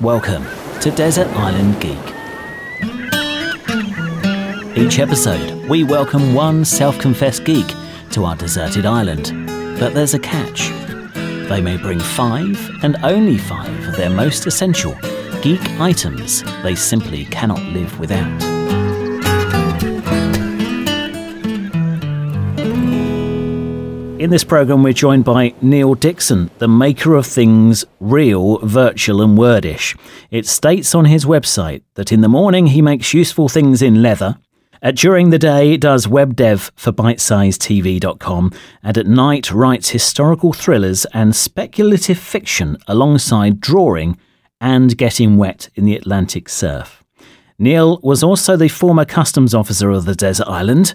Welcome to Desert Island Geek. Each episode, we welcome one self confessed geek to our deserted island. But there's a catch. They may bring five, and only five, of their most essential geek items they simply cannot live without. In this program, we're joined by Neil Dixon, the maker of things real, virtual, and wordish. It states on his website that in the morning he makes useful things in leather. During the day, does web dev for bitesizedtv.com, and at night writes historical thrillers and speculative fiction alongside drawing and getting wet in the Atlantic surf. Neil was also the former customs officer of the desert island.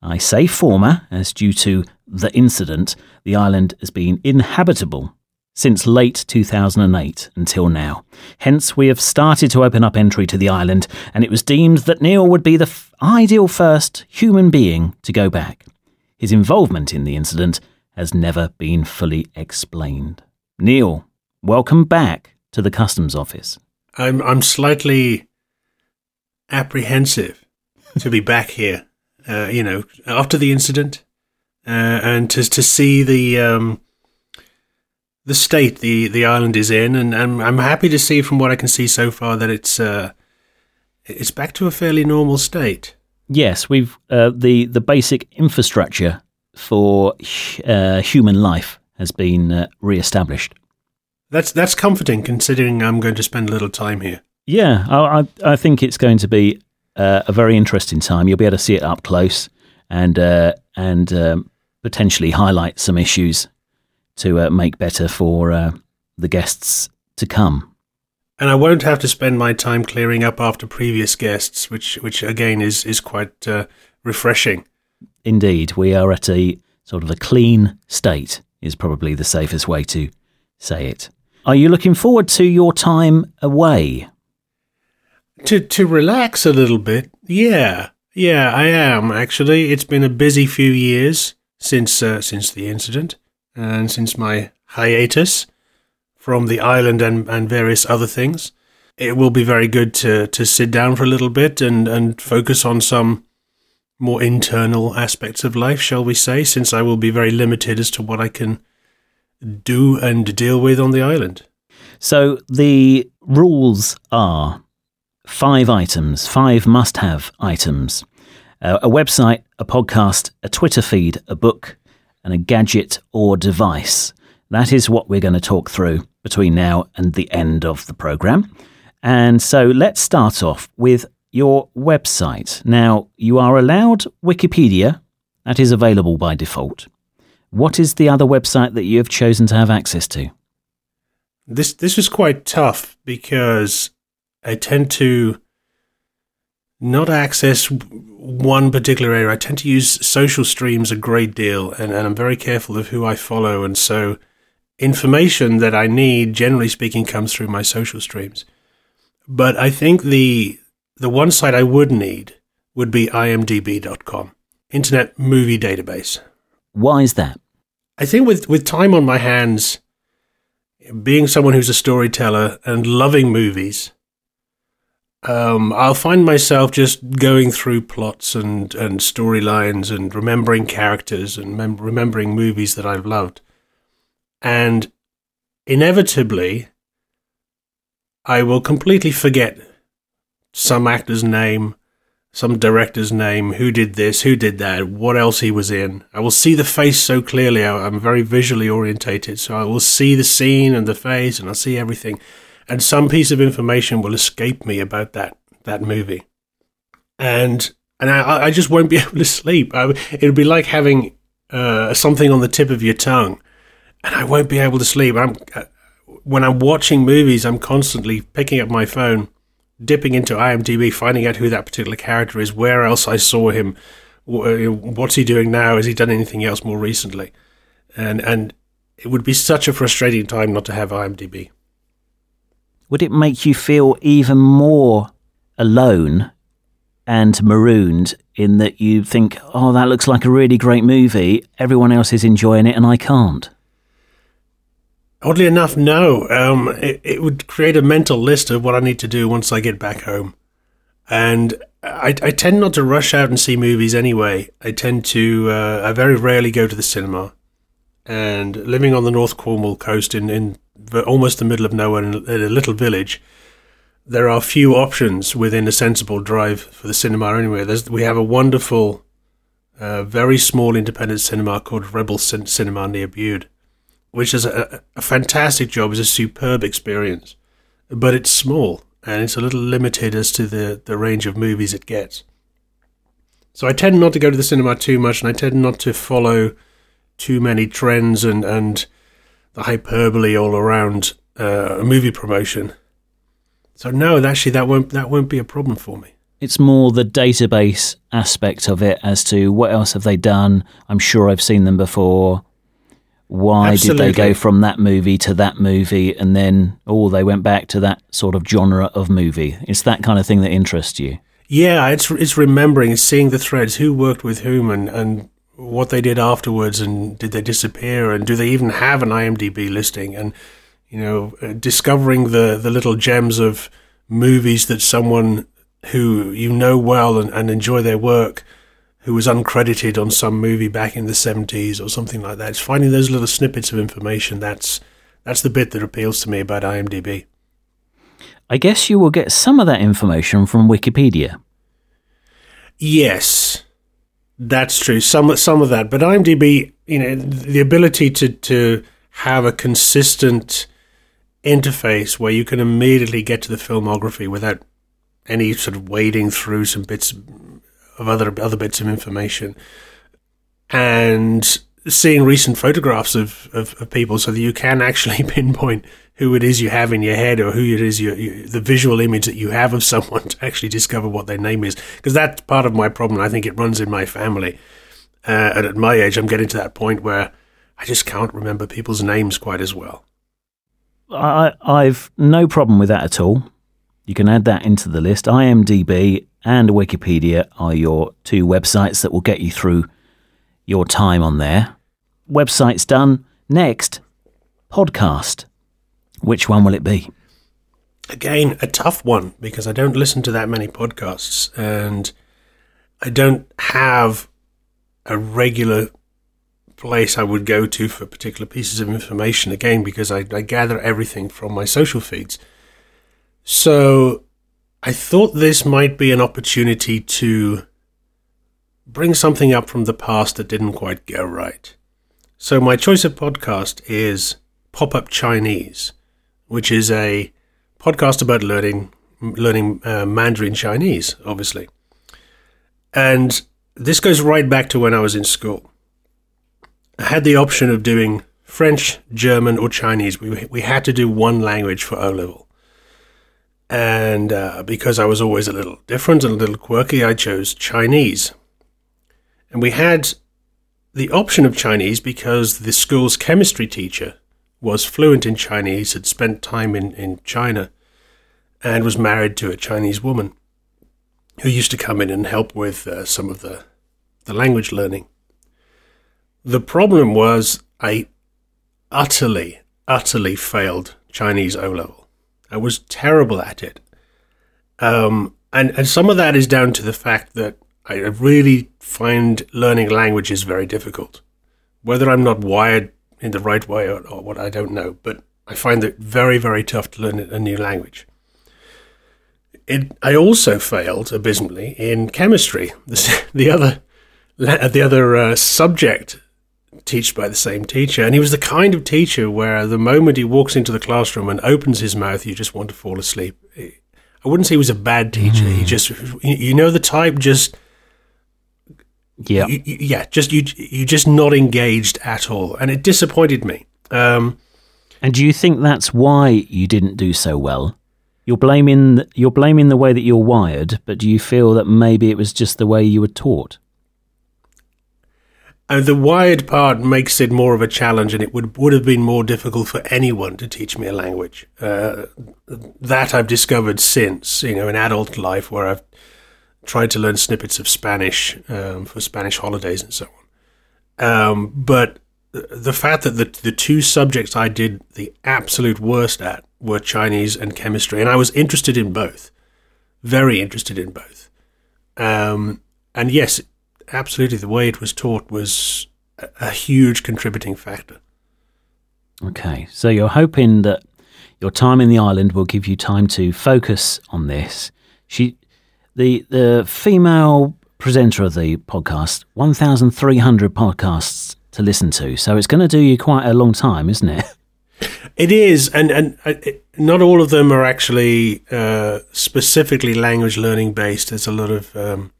I say former, as due to the incident, the island has been inhabitable since late 2008 until now. Hence, we have started to open up entry to the island, and it was deemed that Neil would be the f- ideal first human being to go back. His involvement in the incident has never been fully explained. Neil, welcome back to the customs office. I'm I'm slightly apprehensive to be back here. Uh, you know, after the incident, uh, and to to see the um, the state the the island is in, and I'm I'm happy to see from what I can see so far that it's uh, it's back to a fairly normal state. Yes, we've uh, the the basic infrastructure for uh, human life has been uh, re-established. That's that's comforting, considering I'm going to spend a little time here. Yeah, I I, I think it's going to be uh, a very interesting time. You'll be able to see it up close and uh, and um, potentially highlight some issues to uh, make better for uh, the guests to come. And I won't have to spend my time clearing up after previous guests, which which again is is quite uh, refreshing. Indeed, we are at a sort of a clean state. Is probably the safest way to say it. Are you looking forward to your time away? To to relax a little bit, yeah, yeah, I am actually. It's been a busy few years since uh, since the incident and since my hiatus from the island and, and various other things. It will be very good to, to sit down for a little bit and, and focus on some more internal aspects of life, shall we say, since I will be very limited as to what I can do and deal with on the island. So the rules are five items, five must have items uh, a website, a podcast, a Twitter feed, a book, and a gadget or device. That is what we're going to talk through between now and the end of the program. And so let's start off with your website. Now, you are allowed Wikipedia, that is available by default. What is the other website that you have chosen to have access to? This this is quite tough because I tend to not access one particular area. I tend to use social streams a great deal, and, and I'm very careful of who I follow. And so, information that I need, generally speaking, comes through my social streams. But I think the the one site I would need would be imdb.com, Internet Movie Database. Why is that? I think with with time on my hands, being someone who's a storyteller and loving movies, um, I'll find myself just going through plots and, and storylines and remembering characters and mem- remembering movies that I've loved. And inevitably, I will completely forget some actor's name, some director's name, who did this, who did that, what else he was in. I will see the face so clearly. I'm very visually orientated, so I will see the scene and the face, and I'll see everything and some piece of information will escape me about that that movie, and and I, I just won't be able to sleep. I, it'll be like having uh, something on the tip of your tongue, and I won't be able to sleep. I'm uh, when I'm watching movies, I'm constantly picking up my phone, dipping into IMDb, finding out who that particular character is, where else I saw him, uh, what's he doing now, has he done anything else more recently, and and it would be such a frustrating time not to have IMDb would it make you feel even more alone and marooned in that you think, oh, that looks like a really great movie, everyone else is enjoying it and I can't? Oddly enough, no. Um, it, it would create a mental list of what I need to do once I get back home. And I, I tend not to rush out and see movies anyway. I tend to, uh, I very rarely go to the cinema. And living on the North Cornwall coast in, in almost the middle of nowhere in a little village, there are few options within a sensible drive for the cinema anyway. There's, we have a wonderful, uh, very small independent cinema called Rebel Cin- Cinema near Bude which is a, a fantastic job. It's a superb experience, but it's small and it's a little limited as to the, the range of movies it gets. So I tend not to go to the cinema too much, and I tend not to follow too many trends and, and the hyperbole all around uh, a movie promotion. So no, actually, that won't that won't be a problem for me. It's more the database aspect of it as to what else have they done. I'm sure I've seen them before. Why Absolutely. did they go from that movie to that movie and then, oh, they went back to that sort of genre of movie? It's that kind of thing that interests you. Yeah, it's it's remembering, it's seeing the threads, who worked with whom, and, and what they did afterwards, and did they disappear, and do they even have an IMDb listing, and you know, uh, discovering the the little gems of movies that someone who you know well and, and enjoy their work who was uncredited on some movie back in the 70s or something like that. It's finding those little snippets of information that's that's the bit that appeals to me about IMDb. I guess you will get some of that information from Wikipedia. Yes. That's true. Some some of that, but IMDb, you know, the ability to to have a consistent interface where you can immediately get to the filmography without any sort of wading through some bits of other other bits of information, and seeing recent photographs of, of, of, people so that you can actually pinpoint who it is you have in your head or who it is you, you, the visual image that you have of someone to actually discover what their name is. Because that's part of my problem. I think it runs in my family. Uh, and at my age i'm getting to that point where i just can't remember people's names quite as well. I, i've no problem with that at all. You can add that into the list. Imdb and Wikipedia are your two websites that will get you through your time on there. Website's done. Next, podcast. Which one will it be? Again, a tough one because I don't listen to that many podcasts and I don't have a regular place I would go to for particular pieces of information. Again, because I, I gather everything from my social feeds. So I thought this might be an opportunity to bring something up from the past that didn't quite go right. So, my choice of podcast is Pop Up Chinese, which is a podcast about learning learning uh, Mandarin Chinese, obviously. And this goes right back to when I was in school. I had the option of doing French, German, or Chinese. We, we had to do one language for O level. And uh, because I was always a little different and a little quirky, I chose Chinese. And we had the option of Chinese because the school's chemistry teacher was fluent in Chinese, had spent time in, in China, and was married to a Chinese woman who used to come in and help with uh, some of the, the language learning. The problem was I utterly, utterly failed Chinese O level. I was terrible at it. Um, and, and some of that is down to the fact that I really find learning languages very difficult. Whether I'm not wired in the right way or, or what, I don't know, but I find it very, very tough to learn a new language. It, I also failed abysmally in chemistry, the, the other the other uh, subject taught by the same teacher. And he was the kind of teacher where the moment he walks into the classroom and opens his mouth, you just want to fall asleep. I wouldn't say he was a bad teacher. Mm. He just, you know, the type just, yeah, yeah, just you, you just not engaged at all, and it disappointed me. Um, and do you think that's why you didn't do so well? You're blaming you're blaming the way that you're wired, but do you feel that maybe it was just the way you were taught? And the wired part makes it more of a challenge, and it would would have been more difficult for anyone to teach me a language. Uh, that I've discovered since, you know, in adult life, where I've tried to learn snippets of Spanish um, for Spanish holidays and so on. Um, but the fact that the the two subjects I did the absolute worst at were Chinese and chemistry, and I was interested in both, very interested in both. Um, and yes, absolutely, the way it was taught was a, a huge contributing factor. Okay, so you're hoping that your time in the island will give you time to focus on this. She, the the female presenter of the podcast, one thousand three hundred podcasts to listen to. So it's going to do you quite a long time, isn't it? It is, and and uh, not all of them are actually uh, specifically language learning based. There's a lot of um,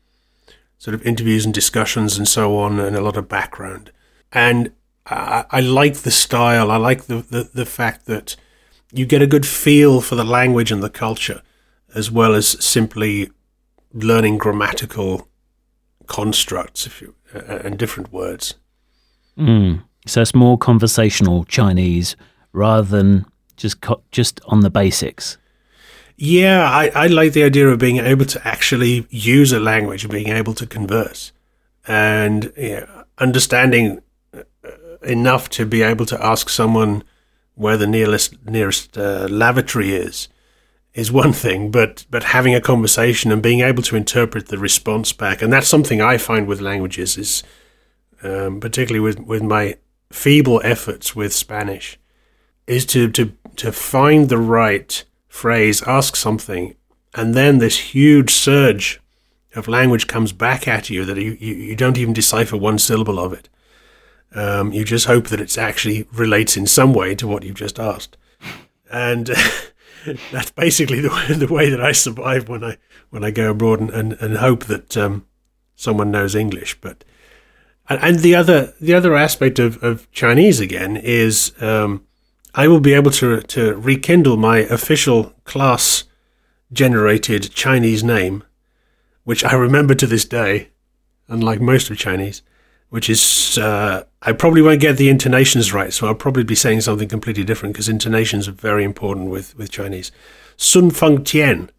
sort of interviews and discussions and so on, and a lot of background. And I, I like the style. I like the, the the fact that you get a good feel for the language and the culture, as well as simply learning grammatical constructs if you, uh, and different words. Mm. So it's more conversational Chinese rather than just co- just on the basics. Yeah, I, I like the idea of being able to actually use a language and being able to converse and understanding uh, enough to be able to ask someone where the nearest nearest uh, lavatory is is one thing, but but having a conversation and being able to interpret the response back, and that's something I find with languages is um, particularly with with my feeble efforts with Spanish, is to to to find the right phrase, ask something, and then this huge surge of language comes back at you that you, you, you don't even decipher one syllable of it. Um, you just hope that it actually relates in some way to what you've just asked. And that's basically the way, the way that I survive when I when I go abroad and, and, and hope that um, someone knows English. But and the other the other aspect of, of Chinese again is um, I will be able to to rekindle my official class generated Chinese name, which I remember to this day, unlike most of Chinese, which is uh, I probably won't get the intonations right, so I'll probably be saying something completely different because intonations are very important with with Chinese. Sun Feng Tian,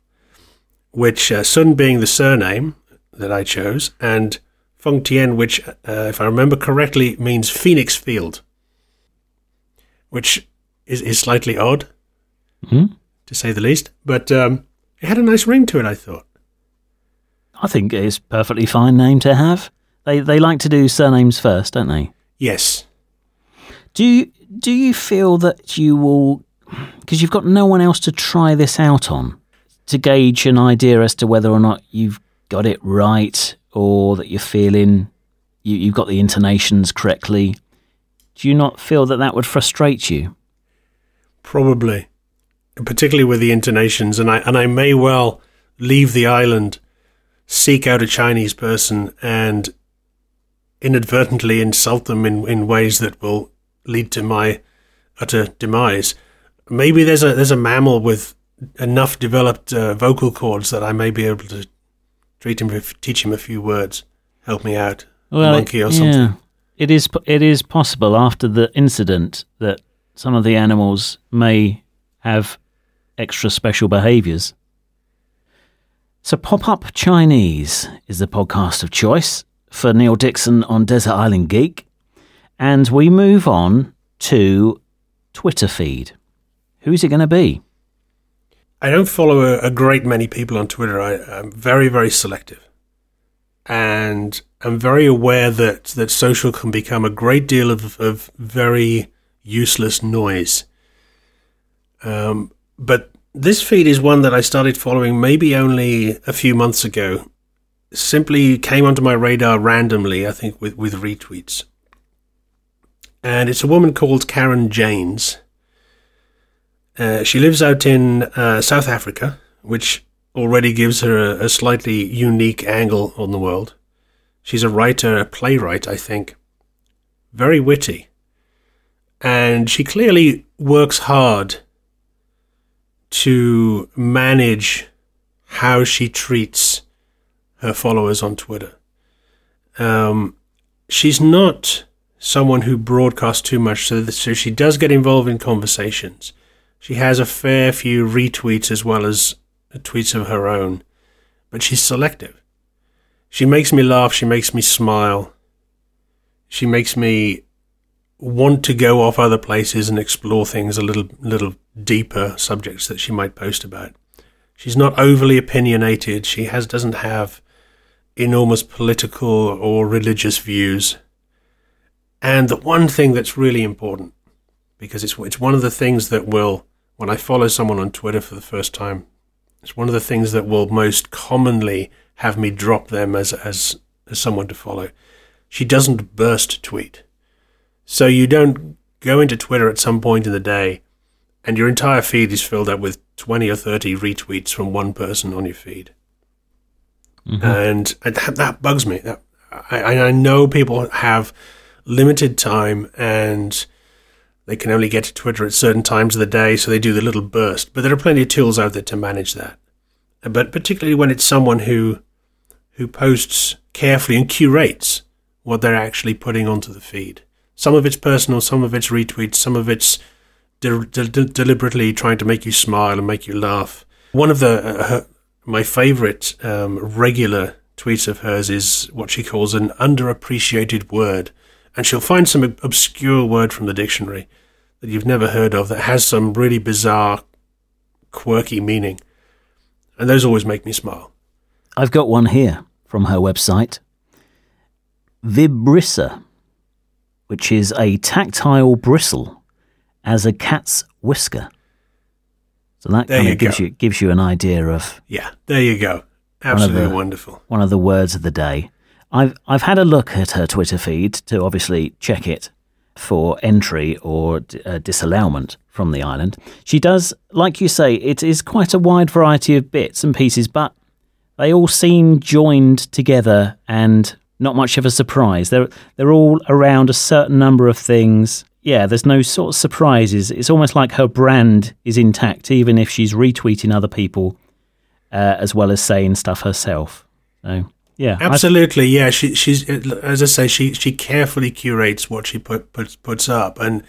which uh, Sun being the surname that I chose, and Feng Tian, which, uh, if I remember correctly, means Phoenix Field, which is, is slightly odd, mm-hmm. to say the least. But um, it had a nice ring to it, I thought. I think it's a perfectly fine name to have. They they like to do surnames first, don't they? Yes. Do you, do you feel that you will, because you've got no one else to try this out on, to gauge an idea as to whether or not you've got it right or that you're feeling you, you've got the intonations correctly, do you not feel that that would frustrate you? Probably, particularly with the intonations, and I and I may well leave the island, seek out a Chinese person, and inadvertently insult them in, in ways that will lead to my utter demise. Maybe there's a there's a mammal with enough developed uh, vocal cords that I may be able to treat him, teach him a few words, help me out, well, a monkey or something. Yeah. It is it is possible after the incident that some of the animals may have extra special behaviours. So, Pop Up Chinese is the podcast of choice for Neil Dixon on Desert Island Geek. And we move on to Twitter feed. Who's it going to be? I don't follow a, a great many people on Twitter. I, am very, very selective. And I'm very aware that, that social can become a great deal of, of very useless noise. Um, but this feed is one that I started following maybe only a few months ago. Simply came onto my radar randomly, I think, with, with retweets. And it's a woman called Karen Janes uh, she lives out in uh, South Africa, which already gives her a, a, slightly unique angle on the world. She's a writer, a playwright, I think. Very witty. And she clearly works hard to manage how she treats her followers on Twitter. Um, she's not someone who broadcasts too much, so, that, so she does get involved in conversations she has a fair few retweets as well as tweets of her own, but she's selective. She makes me laugh, she makes me smile, she makes me want to go off other places and explore things a little little deeper subjects that she might post about. She's not overly opinionated. She has doesn't have enormous political or religious views. And the one thing that's really important, because it's it's one of the things that will, when I follow someone on Twitter for the first time, it's one of the things that will most commonly have me drop them as as, as someone to follow. She doesn't burst tweet. So you don't go into Twitter at some point in the day and your entire feed is filled up with 20 or 30 retweets from one person on your feed. Mm-hmm. And, that, that, bugs me. That, I, I know people have limited time and they can only get to Twitter at certain times of the day, so they do the little burst. But there are plenty of tools out there to manage that. But particularly when it's someone who who posts carefully and curates what they're actually putting onto the feed. Some of it's personal, some of it's retweets, some of it's de- de- deliberately trying to make you smile and make you laugh. One of the uh, my favorite um, regular tweet of hers is what she calls an underappreciated word, and she'll find some obscure word from the dictionary that you've never heard of that has some really bizarre, quirky meaning, and those always make me smile. I've got one here from her website. Vibrissa, which is a tactile bristle as a cat's whisker. So that kind of gives go. you gives you an idea of yeah. There you go. Absolutely one the, wonderful. One of the words of the day. I've I've had a look at her Twitter feed to obviously check it for entry or uh, disallowment from the island. She does, like you say, it is quite a wide variety of bits and pieces, but they all seem joined together and not much of a surprise. They're they're all around a certain number of things yeah, there's no sort of surprises. It's almost like her brand is intact, even if she's retweeting other people uh, as well as saying stuff herself. So, yeah, absolutely. yeah, she, she's as I say, she she carefully curates what she put, puts puts up, and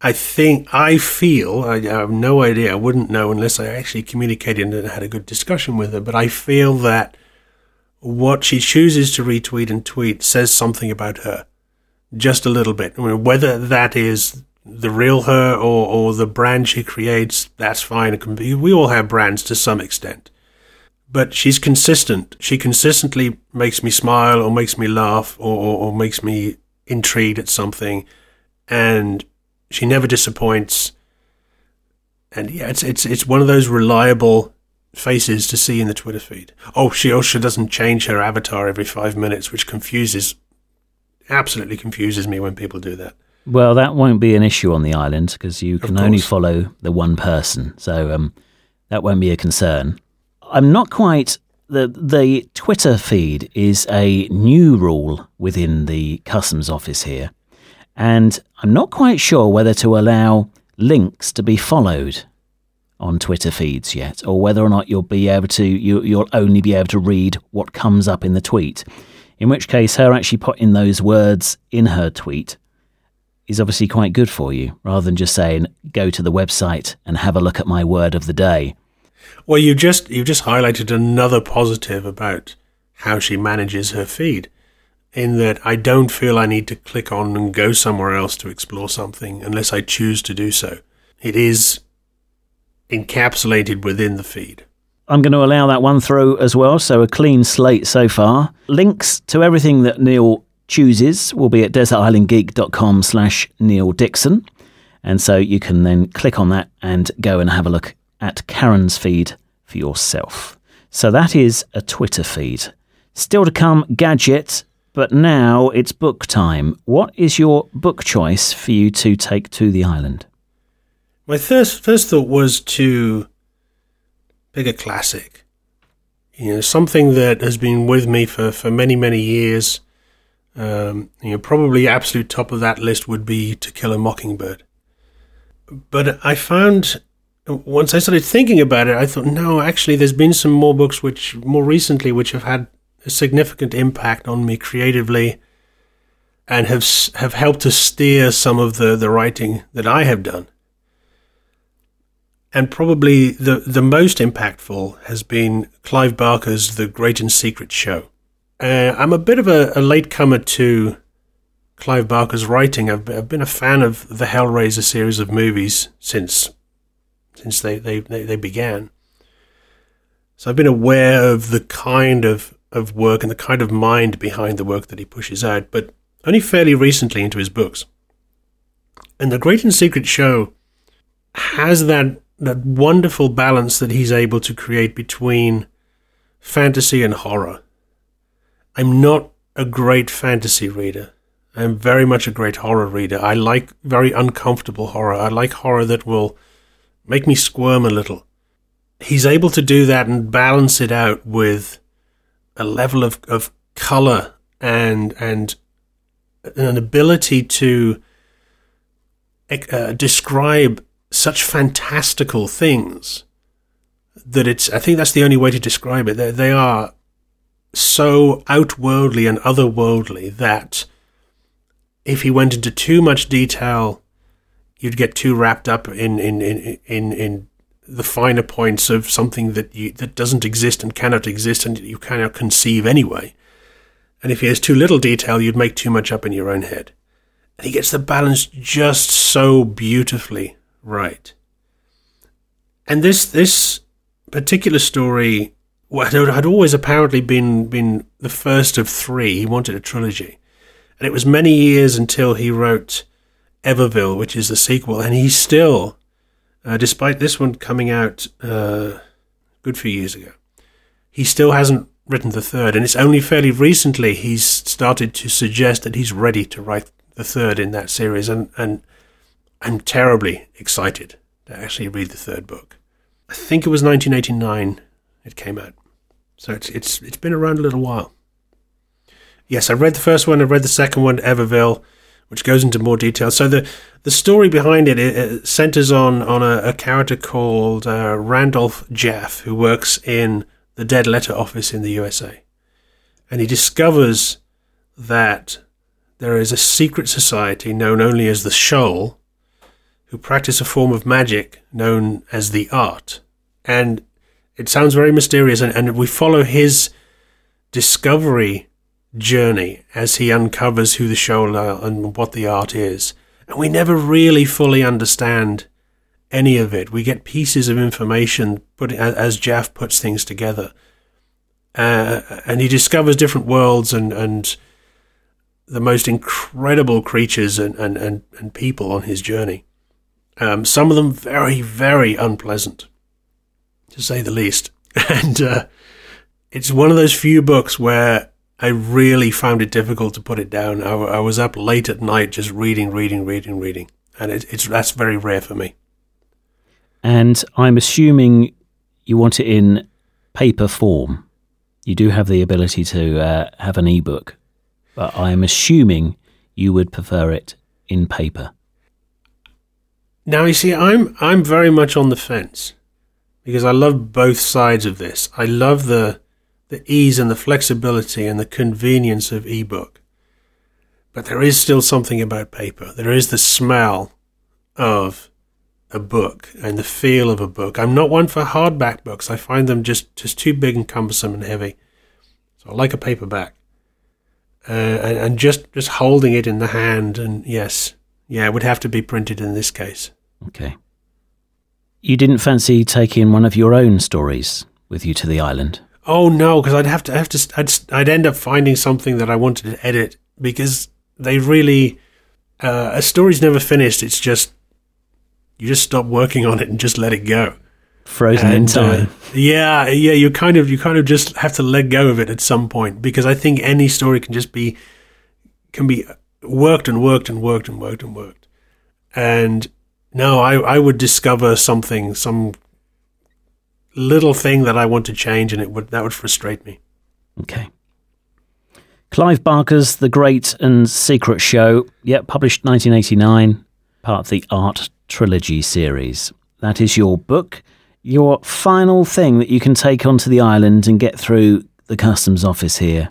I think I feel I, I have no idea. I wouldn't know unless I actually communicated and had a good discussion with her. But I feel that what she chooses to retweet and tweet says something about her just a little bit. Whether that is the real her or, or the brand she creates, that's fine. Be, we all have brands to some extent. But she's consistent. She consistently makes me smile or makes me laugh or, or, or makes me intrigued at something. And she never disappoints. And yeah, it's, it's, it's one of those reliable faces to see in the Twitter feed. Oh, she also doesn't change her avatar every five minutes, which confuses absolutely confuses me when people do that. Well, that won't be an issue on the island because you can only follow the one person, so um, that won't be a concern. I'm not quite the the Twitter feed is a new rule within the customs office here, and I'm not quite sure whether to allow links to be followed on Twitter feeds yet, or whether or not you'll be able to you, you'll only be able to read what comes up in the tweet. In which case, her actually putting those words in her tweet is obviously quite good for you, rather than just saying, go to the website and have a look at my word of the day. Well, you just you've just highlighted another positive about how she manages her feed, in that I don't feel I need to click on and go somewhere else to explore something unless I choose to do so. It is encapsulated within the feed. I'm going to allow that one through as well. So a clean slate so far. Links to everything that Neil chooses will be at desertislandgeek.com slash Neil Dixon. And so you can then click on that and go and have a look at Karen's feed for yourself. So that is a Twitter feed. Still to come, Gadget, but now it's book time. What is your book choice for you to take to the island? My first first thought was to pick a classic. You know, something that has been with me for, for many, many years. Um, you know, probably absolute top of that list would be To Kill a Mockingbird. But I found once I started thinking about it, I thought, no, actually, there's been some more books which more recently which have had a significant impact on me creatively and have have helped to steer some of the, the writing that I have done and probably the, the most impactful has been Clive Barker's The Great and Secret Show. Uh, I'm a bit of a, a latecomer to Clive Barker's writing. I've, I've been a fan of the Hellraiser series of movies since since they, they, they, they began. So I've been aware of the kind of, of work and the kind of mind behind the work that he pushes out, but only fairly recently into his books. And the Great and Secret Show has that that wonderful balance that he's able to create between fantasy and horror. I'm not a great fantasy reader. I'm very much a great horror reader. I like very uncomfortable horror. I like horror that will make me squirm a little. He's able to do that and balance it out with a level of, of color and and an ability to uh, describe such fantastical things that it's. I think that's the only way to describe it. They, they are so outworldly and otherworldly that if he went into too much detail, you'd get too wrapped up in in in in, in the finer points of something that you that doesn't exist and cannot exist and you cannot conceive anyway. And if he has too little detail, you'd make too much up in your own head. And he gets the balance just so beautifully right. And this this particular story had always apparently been been the first of three. He wanted a trilogy, and it was many years until he wrote Everville, which is the sequel, and he still, uh, despite this one coming out uh, good few years ago, he still hasn't written the third, and it's only fairly recently he's started to suggest that he's ready to write the third in that series, and and I'm terribly excited to actually read the third book. I think it was 1989 it came out, so it's it's it's been around a little while. Yes, I read the first one. I read the second one, Everville, which goes into more detail. So the the story behind it, it centers on on a, a character called uh, Randolph Jaffe, who works in the dead letter office in the USA, and he discovers that there is a secret society known only as the Shoal, who practice a form of magic known as the Art, and it sounds very mysterious, and, and we follow his discovery journey as he uncovers who the Shoal are and what the art is. And we never really fully understand any of it. We get pieces of information put as Jaffe puts things together. Uh, and he discovers different worlds and, and the most incredible creatures and, and, and, and people on his journey. Um, some of them very, very unpleasant, to say the least. And uh, it's one of those few books where I really found it difficult to put it down. I, I was up late at night just reading, reading, reading, reading, and it, it's that's very rare for me. And I'm assuming you want it in paper form. You do have the ability to uh, have an ebook, but I'm assuming you would prefer it in paper. Now you see, I'm I'm very much on the fence because I love both sides of this. I love the the ease and the flexibility and the convenience of ebook. But there is still something about paper. There is the smell of a book and the feel of a book. I'm not one for hardback books. I find them just, just too big and cumbersome and heavy. So I like a paperback. Uh, and, just, just holding it in the hand and yes, yeah, it would have to be printed in this case. Okay. You didn't fancy taking one of your own stories with you to the island? Oh no, because I'd have to I have to I'd, I'd end up finding something that I wanted to edit because they really uh, a story's never finished. It's just you just stop working on it and just let it go. Frozen and, in time. Uh, yeah, yeah. You kind of you kind of just have to let go of it at some point because I think any story can just be can be worked and worked and worked and worked and worked. And no, I I would discover something some little thing that I want to change, and it would that would frustrate me. Okay. Clive Barker's The Great and Secret Show, yet published 1989, part of the Art Trilogy series. That is your book, your final thing that you can take onto the island and get through the customs office here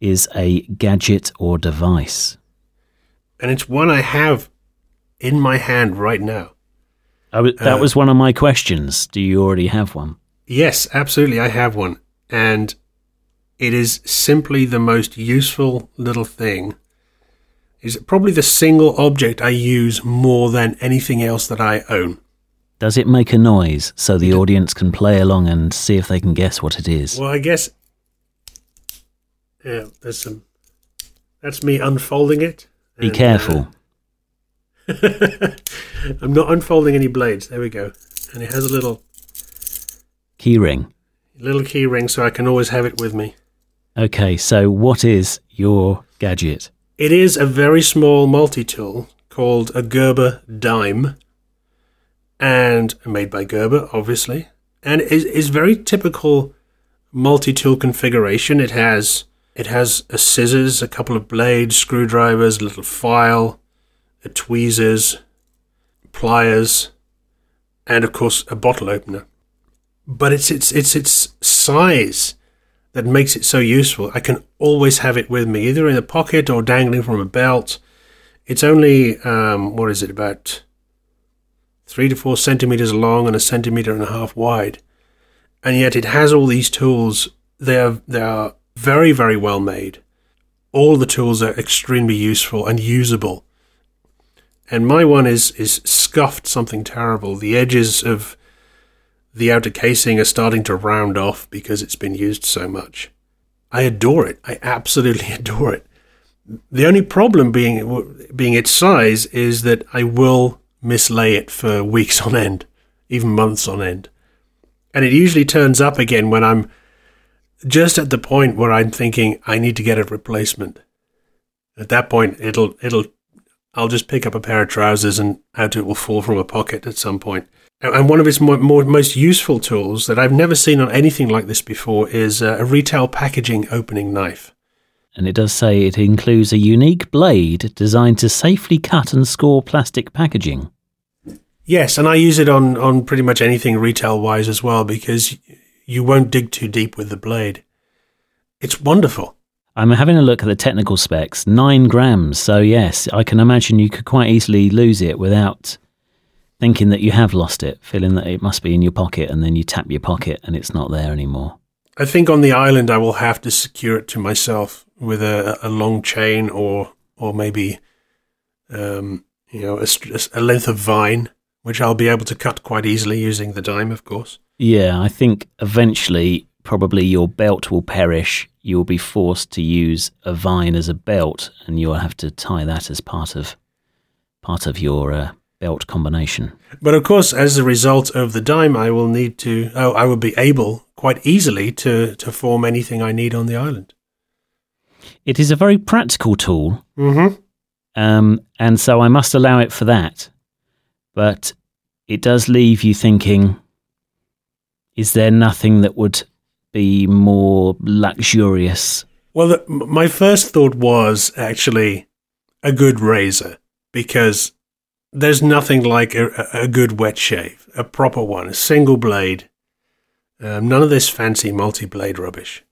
is a gadget or device. And it's one I have in my hand right now. that uh, was one of my questions. Do you already have one? Yes, absolutely. I have one. And it is simply the most useful little thing. is probably the single object I use more than anything else that I own. Does it make a noise so the audience can play along and see if they can guess what it is? Well, I guess. Yeah, there's some. That's me unfolding it. Be and, uh, careful. I'm not unfolding any blades. There we go. And it has a little Keyring. little key ring so I can always have it with me. Okay, so what is your gadget? It is a very small multi tool called a Gerber dime, and made by Gerber, obviously, and is is very typical multi tool configuration. It has it has a scissors, a couple of blades, screwdrivers, a little file, tweezers, pliers, and of course a bottle opener. But it's it's it's its size that makes it so useful. I can always have it with me, either in a pocket or dangling from a belt. It's only, um, what is it, about three to four centimeters long and a centimeter and a half wide. And yet it has all these tools. They are, they are very, very well made. All the tools are extremely useful and usable. And my one is, is scuffed something terrible. The edges of the outer casing are starting to round off because it's been used so much. I adore it. I absolutely adore it. The only problem being being its size is that I will mislay it for weeks on end, even months on end. And it usually turns up again when I'm just at the point where I'm thinking I need to get a replacement. At that point it'll it'll I'll just pick up a pair of trousers and out it will fall from a pocket at some point. And one of its more, more, most useful tools that I've never seen on anything like this before is uh, a retail packaging opening knife. And it does say it includes a unique blade designed to safely cut and score plastic packaging. Yes, and I use it on, on pretty much anything retail wise as well because you won't dig too deep with the blade. It's wonderful. I'm having a look at the technical specs. Nine grams. So, yes, I can imagine you could quite easily lose it without thinking that you have lost it, feeling that it must be in your pocket, and then you tap your pocket and it's not there anymore. I think on the island I will have to secure it to myself with a, a long chain or or maybe um, you know a, a length of vine, which I'll be able to cut quite easily using the dime, of course. Yeah, I think eventually probably your belt will perish. You'll be forced to use a vine as a belt, and you'll have to tie that as part of part of your uh, belt combination. But of course, as a result of the dime, I will need to. Oh, I will be able quite easily to to form anything I need on the island. It is a very practical tool, Mm-hmm. um, and so I must allow it for that. But it does leave you thinking: Is there nothing that would be more luxurious? Well, the, my first thought was actually a good razor because there's nothing like a, a good wet shave, a proper one, a single blade. Um, none of this fancy multi blade rubbish,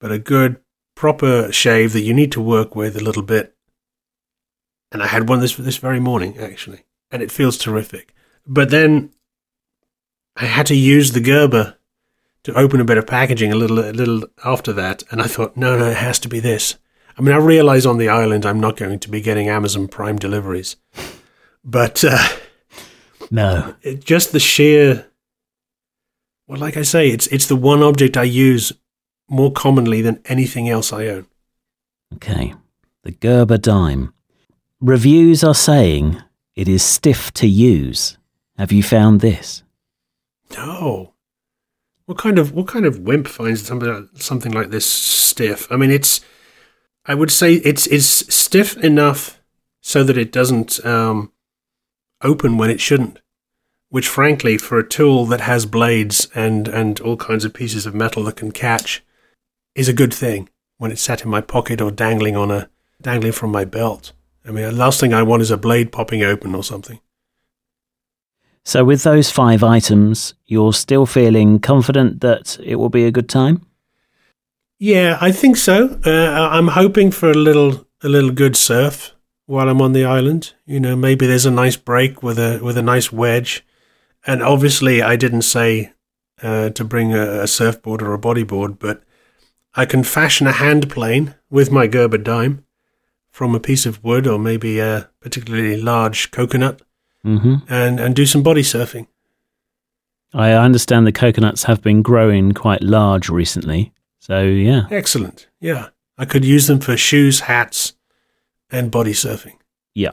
but a good proper shave that you need to work with a little bit. And I had one this this very morning actually, and it feels terrific. But then I had to use the Gerber to open a bit of packaging a little a little after that, and I thought, no, no, it has to be this. I mean, I realize on the island I'm not going to be getting Amazon Prime deliveries, but uh, No. it, just the sheer. Well, like I say, it's it's the one object I use more commonly than anything else I own. Okay. The Gerber dime. Reviews are saying it is stiff to use. Have you found this? No. What kind of what kind of wimp finds something something like this stiff? I mean, it's. I would say it's it's stiff enough so that it doesn't um, open when it shouldn't. Which, frankly, for a tool that has blades and and all kinds of pieces of metal that can catch, is a good thing when it's sat in my pocket or dangling on a dangling from my belt. I mean, the last thing I want is a blade popping open or something. So, with those five items, you're still feeling confident that it will be a good time? Yeah, I think so. Uh, I'm hoping for a little a little good surf while I'm on the island. You know, maybe there's a nice break with a with a nice wedge. And obviously, I didn't say uh, to bring a, a surfboard or a bodyboard, but I can fashion a hand plane with my Gerber dime from a piece of wood or maybe a particularly large coconut hmm and, and do some body surfing. I understand the coconuts have been growing quite large recently. So, yeah. Excellent. Yeah. I could use them for shoes, hats, and body surfing. Yeah,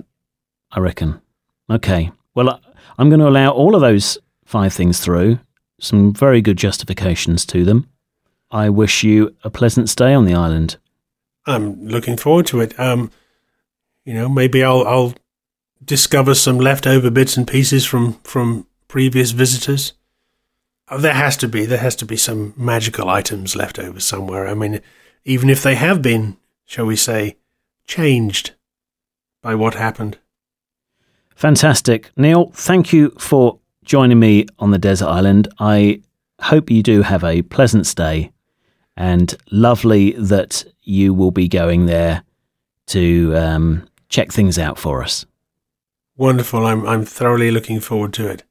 I reckon. Okay. Well, I'm going to allow all of those five things through. Some very good justifications to them. I wish you a pleasant stay on the island. I'm looking forward to it. Um, you know, maybe I'll I'll discover some leftover bits and pieces from from previous visitors. Uh, There has to be there has to be some magical items left over somewhere. I mean, even if they have been, shall we say, changed by what happened. Fantastic. Neil, thank you for joining me on the desert island. I hope you do have a pleasant stay and lovely that you will be going there to um, check things out for us. Wonderful. I'm I'm thoroughly looking forward to it.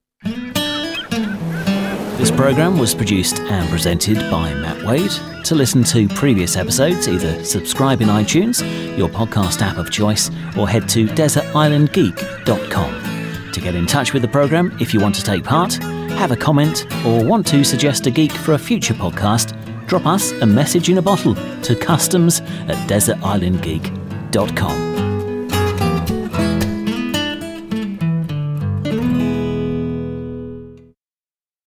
This program was produced and presented by Matt Wade. To listen to previous episodes, either subscribe in iTunes, your podcast app of choice, or head to desertislandgeek.com. To get in touch with the program if you want to take part, have a comment, or want to suggest a geek for a future podcast, drop us a message in a bottle to customs at desertislandgeek.com.